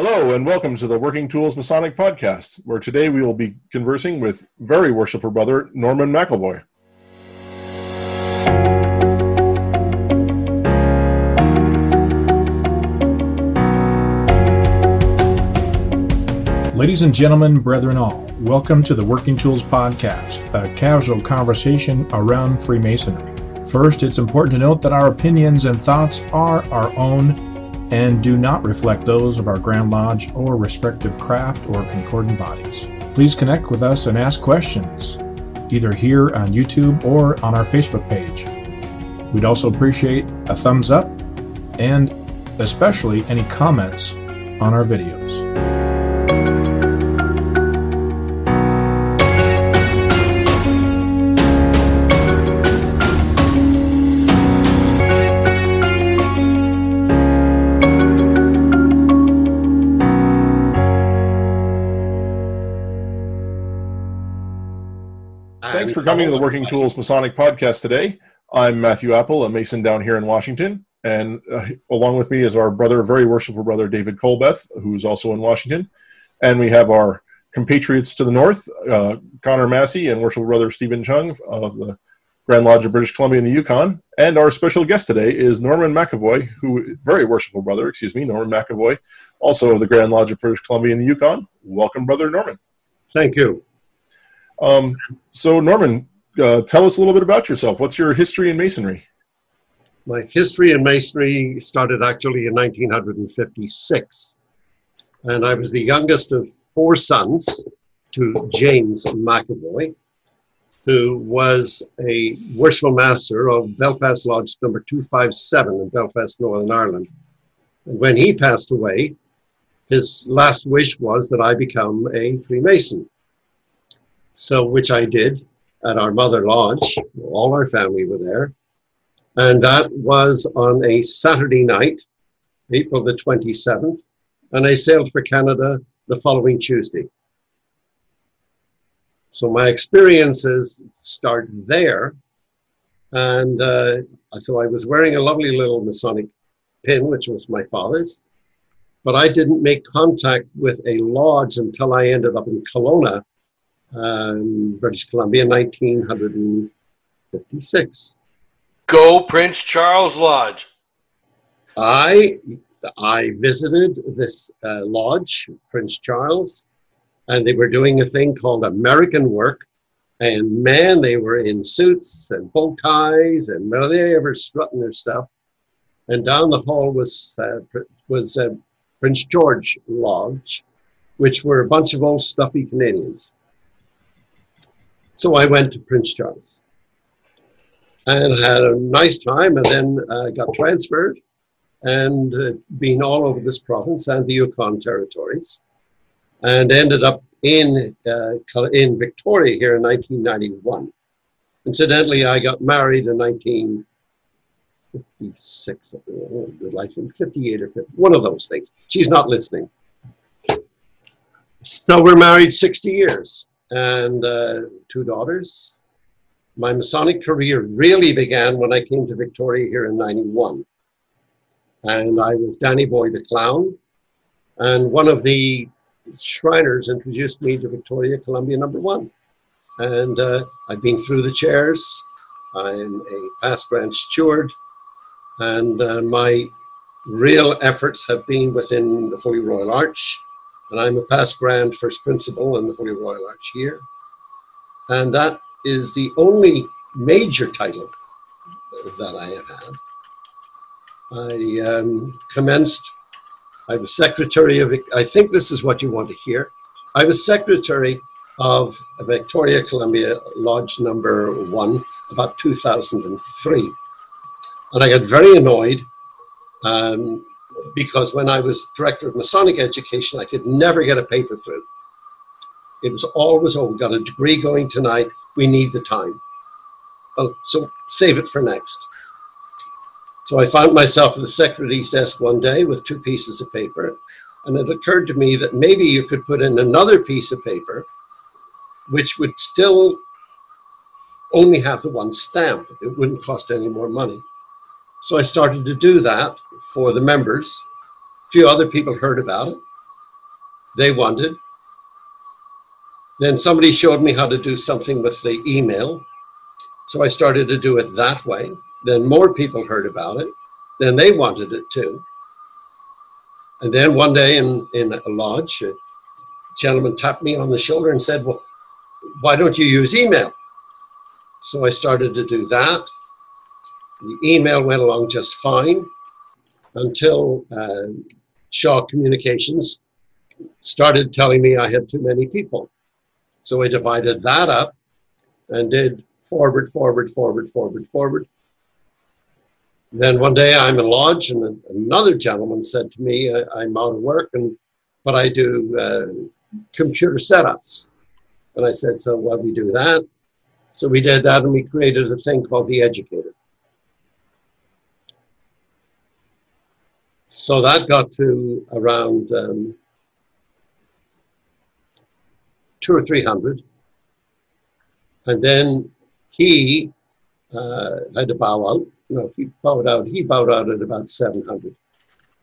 Hello, and welcome to the Working Tools Masonic Podcast, where today we will be conversing with very worshipful brother Norman McEvoy. Ladies and gentlemen, brethren all, welcome to the Working Tools Podcast, a casual conversation around Freemasonry. First, it's important to note that our opinions and thoughts are our own and do not reflect those of our Grand Lodge or respective craft or concordant bodies. Please connect with us and ask questions, either here on YouTube or on our Facebook page. We'd also appreciate a thumbs up and especially any comments on our videos. Thanks for coming to the Working Tools Masonic Podcast today. I'm Matthew Appel, a Mason down here in Washington, and uh, along with me is our brother, very worshipful brother David Colbeth, who's also in Washington, and we have our compatriots to the north, uh, Connor Massey and worshipful brother Steven Chung of the Grand Lodge of British Columbia in the Yukon, and our special guest today is Norman McEvoy, who very worshipful brother, excuse me, Norman McEvoy, also of the Grand Lodge of British Columbia in the Yukon. Welcome, brother Norman. Thank you. Um, so, Norman, uh, tell us a little bit about yourself. What's your history in Masonry? My history in Masonry started actually in 1956. And I was the youngest of four sons to James McEvoy, who was a worshipful master of Belfast Lodge number 257 in Belfast, Northern Ireland. And when he passed away, his last wish was that I become a Freemason. So, which I did at our mother lodge. All our family were there. And that was on a Saturday night, April the 27th. And I sailed for Canada the following Tuesday. So my experiences start there. And uh, so I was wearing a lovely little Masonic pin, which was my father's. But I didn't make contact with a lodge until I ended up in Kelowna um, British Columbia, 1956. Go Prince Charles Lodge. I I visited this uh, lodge, Prince Charles, and they were doing a thing called American work. And man, they were in suits and bow ties, and were they ever strutting their stuff. And down the hall was uh, was uh, Prince George Lodge, which were a bunch of old stuffy Canadians. So I went to Prince Charles and had a nice time and then uh, got transferred and uh, been all over this province and the Yukon territories and ended up in, uh, in Victoria here in 1991. Incidentally, I got married in 1956, I think 58 or 50, one of those things. She's not listening. So we're married 60 years and uh, two daughters. My Masonic career really began when I came to Victoria here in 91. And I was Danny Boy the Clown. And one of the Shriners introduced me to Victoria Columbia number one. And uh, I've been through the chairs. I'm a past Grand Steward. And uh, my real efforts have been within the Holy Royal Arch and I'm a past Grand First Principal in the Holy Royal Arch here. And that is the only major title that I have had. I um, commenced, I was secretary of, I think this is what you want to hear. I was secretary of Victoria Columbia Lodge number one about 2003. And I got very annoyed um, because when I was director of Masonic education, I could never get a paper through. It was always, oh, we got a degree going tonight. We need the time. Oh, so save it for next. So I found myself at the secretary's desk one day with two pieces of paper. And it occurred to me that maybe you could put in another piece of paper, which would still only have the one stamp. It wouldn't cost any more money. So I started to do that for the members. A few other people heard about it. they wanted. Then somebody showed me how to do something with the email. So I started to do it that way. Then more people heard about it. Then they wanted it too. And then one day in, in a lodge, a gentleman tapped me on the shoulder and said, Well, why don't you use email? So I started to do that. The email went along just fine until uh, Shaw Communications started telling me I had too many people. So I divided that up and did forward, forward, forward, forward, forward. Then one day I'm in lodge, and another gentleman said to me, "I'm out of work, and but I do uh, computer setups." And I said, "So why do we do that?" So we did that, and we created a thing called the Educator. So that got to around um, two or three hundred, and then he uh, had to bow out no, he bowed out. He bowed out at about 700.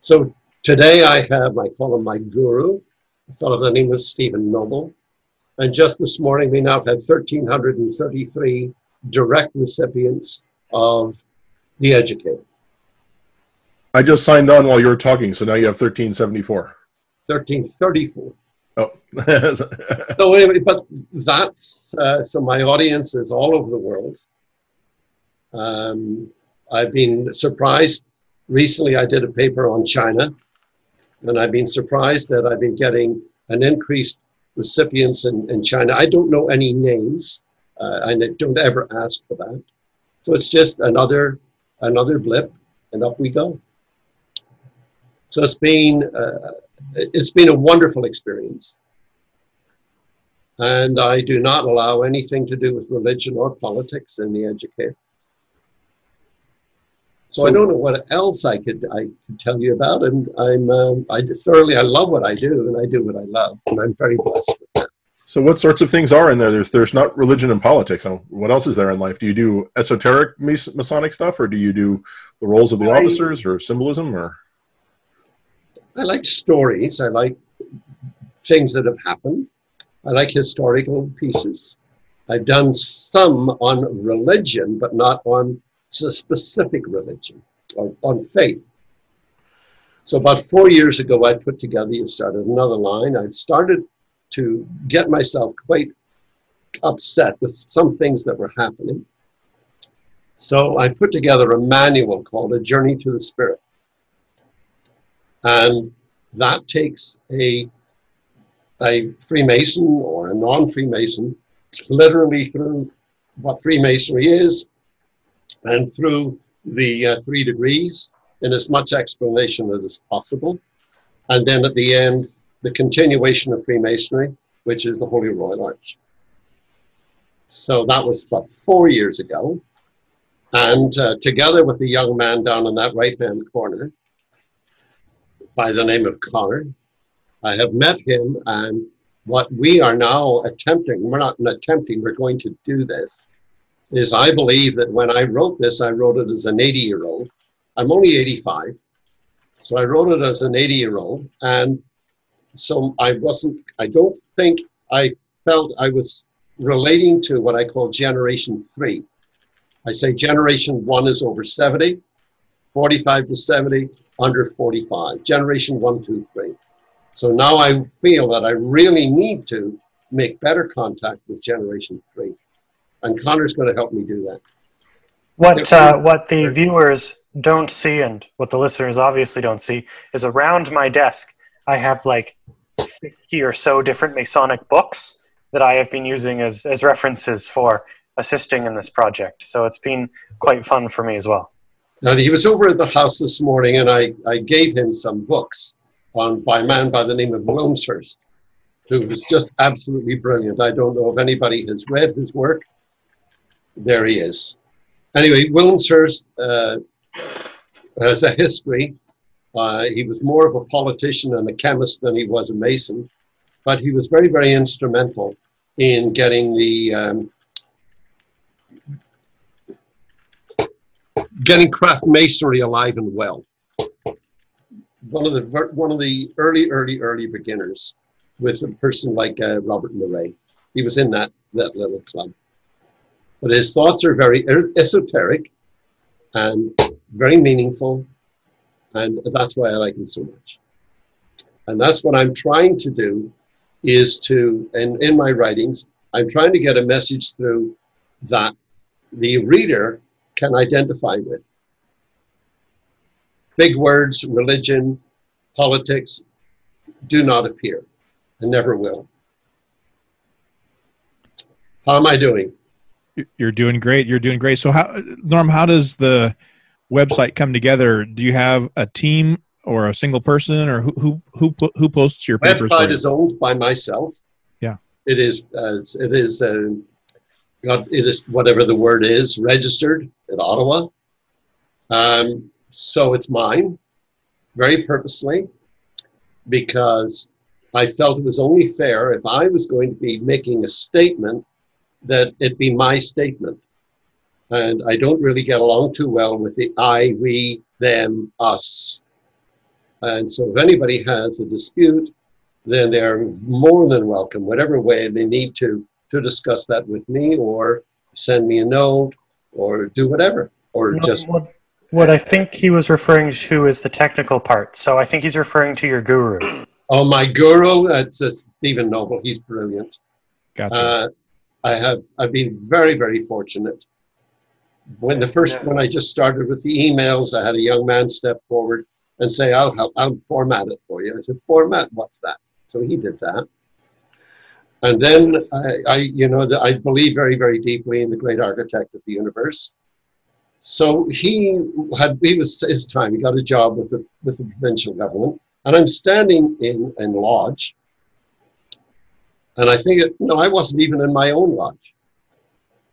So today I have, I call him my guru, a fellow by the name of Stephen Noble. And just this morning, we now have 1,333 direct recipients of the educator. I just signed on while you were talking, so now you have 1374. 1334. Oh. so anyway, but that's, uh, so my audience is all over the world. Um, I've been surprised. Recently, I did a paper on China, and I've been surprised that I've been getting an increased recipients in, in China. I don't know any names. Uh, I don't ever ask for that. So it's just another another blip, and up we go. So it's been uh, it's been a wonderful experience, and I do not allow anything to do with religion or politics in the education. So, I don't know what else I could I could tell you about, and I'm um, I thoroughly I love what I do, and I do what I love, and I'm very blessed with that. So, what sorts of things are in there? There's there's not religion and politics. What else is there in life? Do you do esoteric Masonic stuff, or do you do the roles of the I, officers, or symbolism, or? I like stories. I like things that have happened. I like historical pieces. I've done some on religion, but not on a specific religion or on faith. So about four years ago, I put together and started another line. I started to get myself quite upset with some things that were happening. So I put together a manual called A Journey to the Spirit. And that takes a, a Freemason or a non Freemason literally through what Freemasonry is, and through the uh, three degrees in as much explanation as is possible. And then at the end, the continuation of Freemasonry, which is the Holy Royal Arch. So that was about four years ago. And uh, together with a young man down in that right hand corner by the name of Connor, I have met him. And what we are now attempting, we're not attempting, we're going to do this, is I believe that when I wrote this, I wrote it as an 80 year old. I'm only 85. So I wrote it as an 80 year old. And so I wasn't, I don't think I felt I was relating to what I call generation three. I say generation one is over 70, 45 to 70, under 45. Generation one, two, three. So now I feel that I really need to make better contact with generation three and Connor's going to help me do that. What uh, what the viewers don't see and what the listeners obviously don't see is around my desk I have like fifty or so different Masonic books that I have been using as as references for assisting in this project. So it's been quite fun for me as well. Now he was over at the house this morning, and I I gave him some books on by a man by the name of Wilmshurst, who was just absolutely brilliant. I don't know if anybody has read his work there he is. Anyway, Wilmshurst uh, has a history. Uh, he was more of a politician and a chemist than he was a Mason, but he was very, very instrumental in getting the um, getting craft masonry alive and well. One of the one of the early, early, early beginners. with a person like uh, Robert Moray. He was in that, that little club. But his thoughts are very er- esoteric and very meaningful. And that's why I like him so much. And that's what I'm trying to do is to, and in my writings, I'm trying to get a message through that the reader can identify with. Big words, religion, politics do not appear and never will. How am I doing? You're doing great. You're doing great. So, how, Norm, how does the website come together? Do you have a team or a single person, or who who who, who posts your papers? Website is owned by myself. Yeah, it is. Uh, it is. Uh, it is whatever the word is registered at Ottawa. Um, so it's mine, very purposely, because I felt it was only fair if I was going to be making a statement that it be my statement. And I don't really get along too well with the I, we, them, us. And so if anybody has a dispute, then they're more than welcome, whatever way they need to, to discuss that with me or send me a note or do whatever or just. What, what I think he was referring to is the technical part. So I think he's referring to your guru. Oh, my guru, that's uh, Stephen Noble. He's brilliant. Gotcha. Uh, I have I've been very very fortunate. When the first Yeah. when I just started with the emails, I had a young man step forward and say, "I'll help. I'll format it for you." I said, "Format? What's that?" So he did that. And then I, I you know, the, I believe very very deeply in the great architect of the universe. So he had he was his time. He got a job with the with the provincial government, and I'm standing in in lodge and I think, it, no, I wasn't even in my own lodge.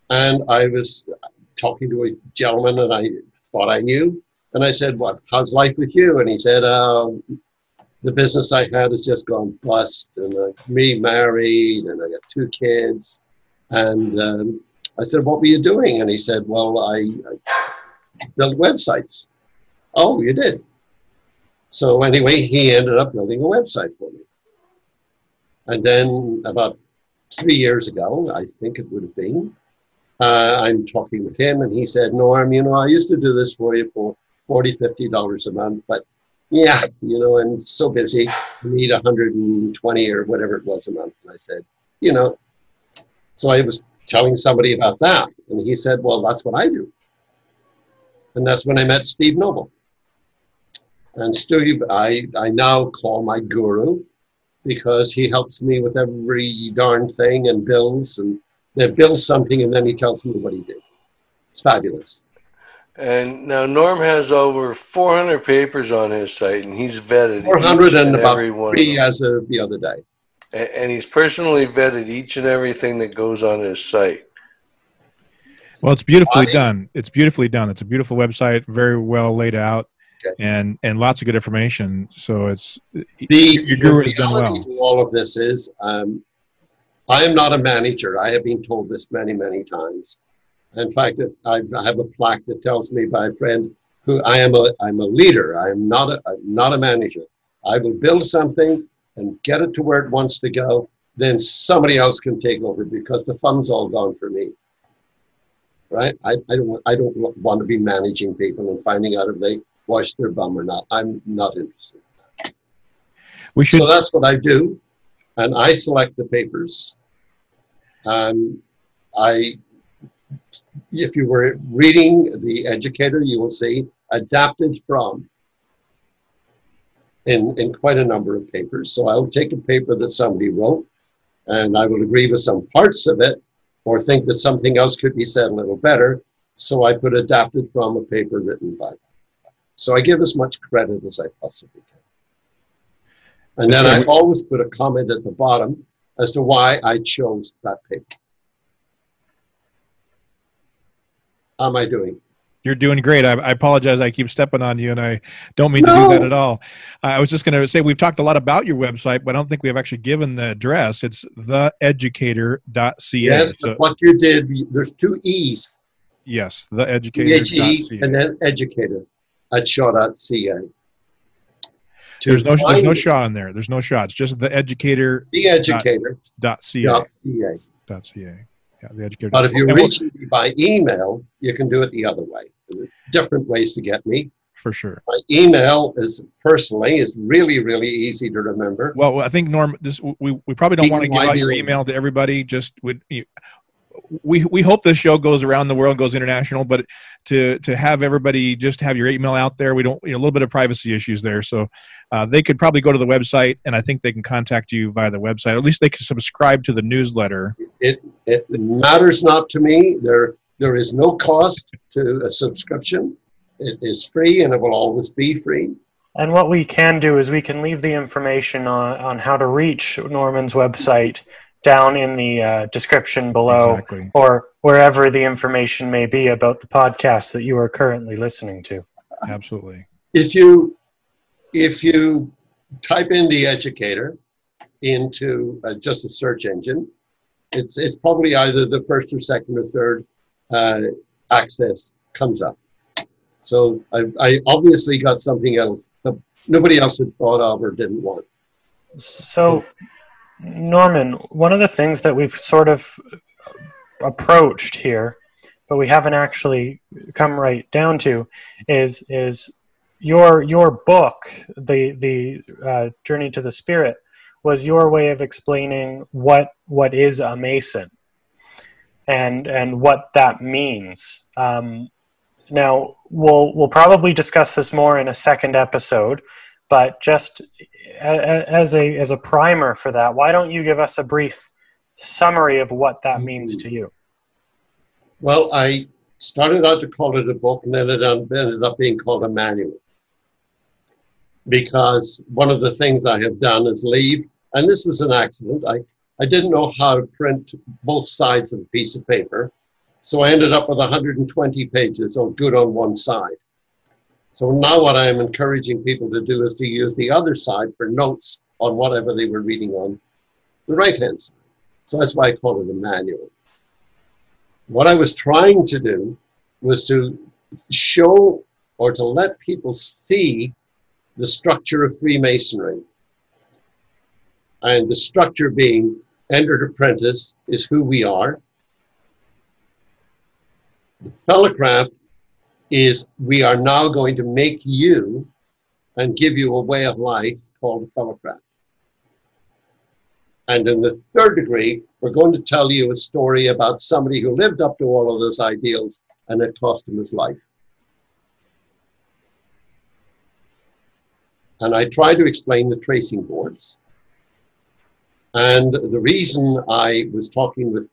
And I was talking to a gentleman and I thought I knew. And I said, What, how's life with you? And he said, um, The business I had has just gone bust. And uh, me married and I got two kids. And um, I said, What were you doing? And he said, Well, I, I built websites. Oh, you did? So anyway, he ended up building a website for me. And then about three years ago, I think it would have been, uh, I'm talking with him and he said, Norm, you know, I used to do this for you for 40 $50 a month, but yeah, you know, I'm so busy, I need 120 or whatever it was a month. And I said, you know, so I was telling somebody about that. And he said, well, that's what I do. And that's when I met Steve Noble. And Steve, I, I now call my guru because he helps me with every darn thing and bills and they bill something and then he tells me what he did. It's fabulous. And now Norm has over 400 papers on his site, and he's vetted 400 each and about every one of three them. as of the other day. A- And he's personally vetted each and everything that goes on his site. Well, it's beautifully I- done. It's beautifully done. It's a beautiful website, very well laid out, Okay. and and lots of good information. So it's The, your guru has done well. to all of this is um, I am not a manager. I have been told this many, many times. In fact, if I I have a plaque that tells me by a friend who I am a I'm a leader. I am not a I'm not a manager. I will build something and get it to where it wants to go. Then somebody else can take over because the fun's all gone for me. Right? I, I don't want, I don't want to be managing people and finding out if they wash their bum or not. I'm not interested. We should So that's what I do, and I select the papers. Um, I, if you were reading the Educator, you will see adapted from in in quite a number of papers. So I'll take a paper that somebody wrote, and I will agree with some parts of it, or think that something else could be said a little better. So I put adapted from a paper written by. So I give as much credit as I possibly can. And then I always put a comment at the bottom as to why I chose that paper. How am I doing? You're doing great. I, I apologize. I keep stepping on you, and I don't mean to do that at all. I was just going to say we've talked a lot about your website, but I don't think we have actually given the address. It's theeducator.ca. Yes, So- what you did, there's two E's, yes, T-H-E theeducator.ca. and then educator at shaw.ca. There's no there's no shot in there. There's no shots. Just the educator The educator. dot ca dot ca. dot ca. Yeah, the educator. But if we'll- reaching me by email, you can do it the other way. There's different ways to get me. for sure. My email is personally is really really easy to remember. Well, I think Norm, this we, we probably don't want to give out your email to everybody. Just would you, we we hope this show goes around the world, goes international, but to to have everybody just have your email out there, we don't you know, a little bit of privacy issues there. So uh, they could probably go to the website, and I think they can contact you via the website. At least they can subscribe to the newsletter. It it matters not to me. There there is no cost to a subscription. It is free and it will always be free. And what we can do is we can leave the information on, on how to reach Norman's website down in the uh, description below Exactly. or wherever the information may be about the podcast that you are currently listening to. Absolutely. If you if you type in the educator into uh, just a search engine, it's it's probably either the first or second or third uh, access comes up. So I, I obviously got something else that nobody else had thought of or didn't want. So, Norman, one of the things that we've sort of approached here, but we haven't actually come right down to, is is your your book, the the uh, Journey to the Spirit, was your way of explaining what what is a Mason, and and what that means. Um, now we'll we'll probably discuss this more in a second episode, but just as a as a primer for that, why don't you give us a brief summary of what that mm-hmm. means to you? Well, I started out to call it a book, and then it ended up being called a manual. Because one of the things I have done is leave, and this was an accident. I, I didn't know how to print both sides of a piece of paper, so I ended up with 120 pages of good on one side. So now what I am encouraging people to do is to use the other side for notes on whatever they were reading on the right hand side. So that's why I call it a manual what I was trying to do was to show or to let people see the structure of Freemasonry. And the structure being entered apprentice is who we are. The fellowcraft is we are now going to make you and give you a way of life called fellowcraft. And in the third degree, we're going to tell you a story about somebody who lived up to all of those ideals and it cost him his life. And I try to explain the tracing boards. And the reason I was talking with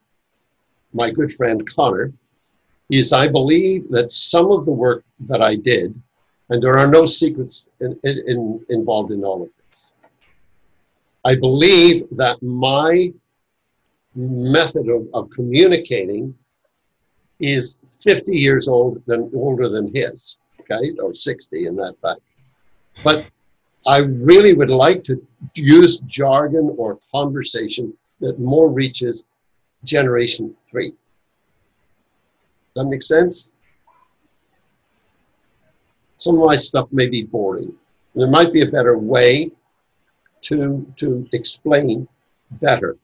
my good friend Connor is I believe that some of the work that I did, and there are no secrets in, in, in, involved in all of this, I believe that my method of, of communicating is 50 years old than older than his, okay, or 60 in that fact. But I really would like to use jargon or conversation that more reaches generation three. That make sense? Some of my stuff may be boring. There might be a better way to to explain better.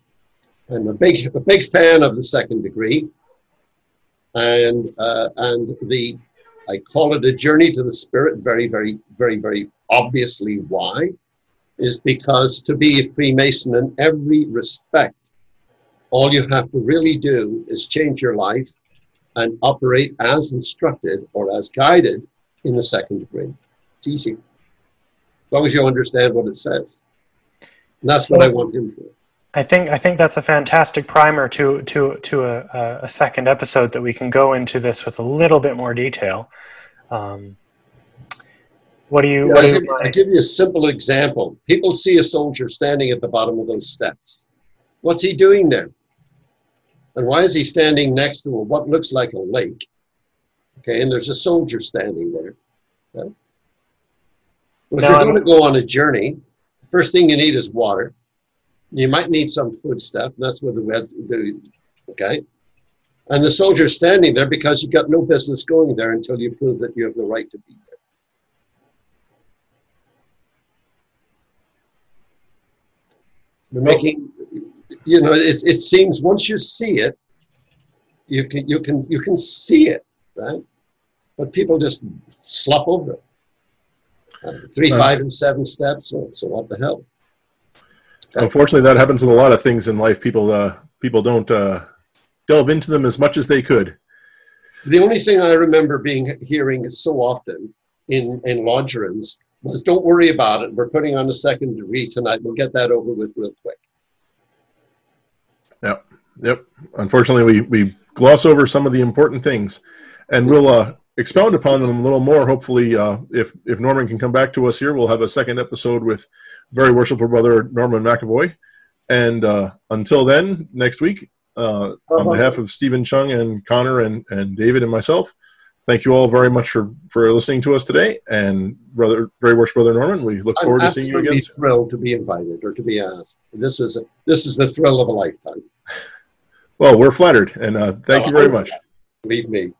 I'm a big a big fan of the second degree, and uh, and the I call it a journey to the spirit. Very very very very obviously why is because to be a Freemason in every respect, all you have to really do is change your life and operate as instructed or as guided in the second degree. It's easy. As long as you understand what it says. And that's what I want him for. I think I think that's a fantastic primer to to to a, a- second episode that we can go into this with a little bit more detail. Um, what do you? Yeah, what do I'll, you give, I'll give you a simple example. People see a soldier standing at the bottom of those steps. What's he doing there? And why is he standing next to what looks like a lake? Okay, and there's a soldier standing there. Okay? Well, if Now you're going to go on a journey, first thing you need is water. You might need some food stuff, and that's what the web do. Okay, and the soldier's standing there because you've got no business going there until you prove that you have the right to be there. We're making, you know, it, it seems once you see it, you can you can you can see it, right? But people just slop over it. Uh, three, Uh, five, and seven steps. So, so what the hell? Unfortunately, that happens with a lot of things in life. People uh, people don't uh, delve into them as much as they could. The only thing I remember being hearing so often in in lodge rooms was, "Don't worry about it. We're putting on a second degree tonight. We'll get that over with real quick." Yep. Yep. Unfortunately, we, we gloss over some of the important things, and we'll uh, expound upon them a little more. Hopefully, uh, if if Norman can come back to us here, we'll have a second episode with very worshipful brother Norman McEvoy. And uh, until then, next week, uh, on behalf of Steven Chung and Connor and, and David and myself, thank you all very much for, for listening to us today. And brother, very worshipful brother Norman, we look forward I'm to seeing you again. thrilled to be invited or to be asked. This is this is the thrill of a lifetime. Well, we're flattered, and uh, thank you very much. Believe me.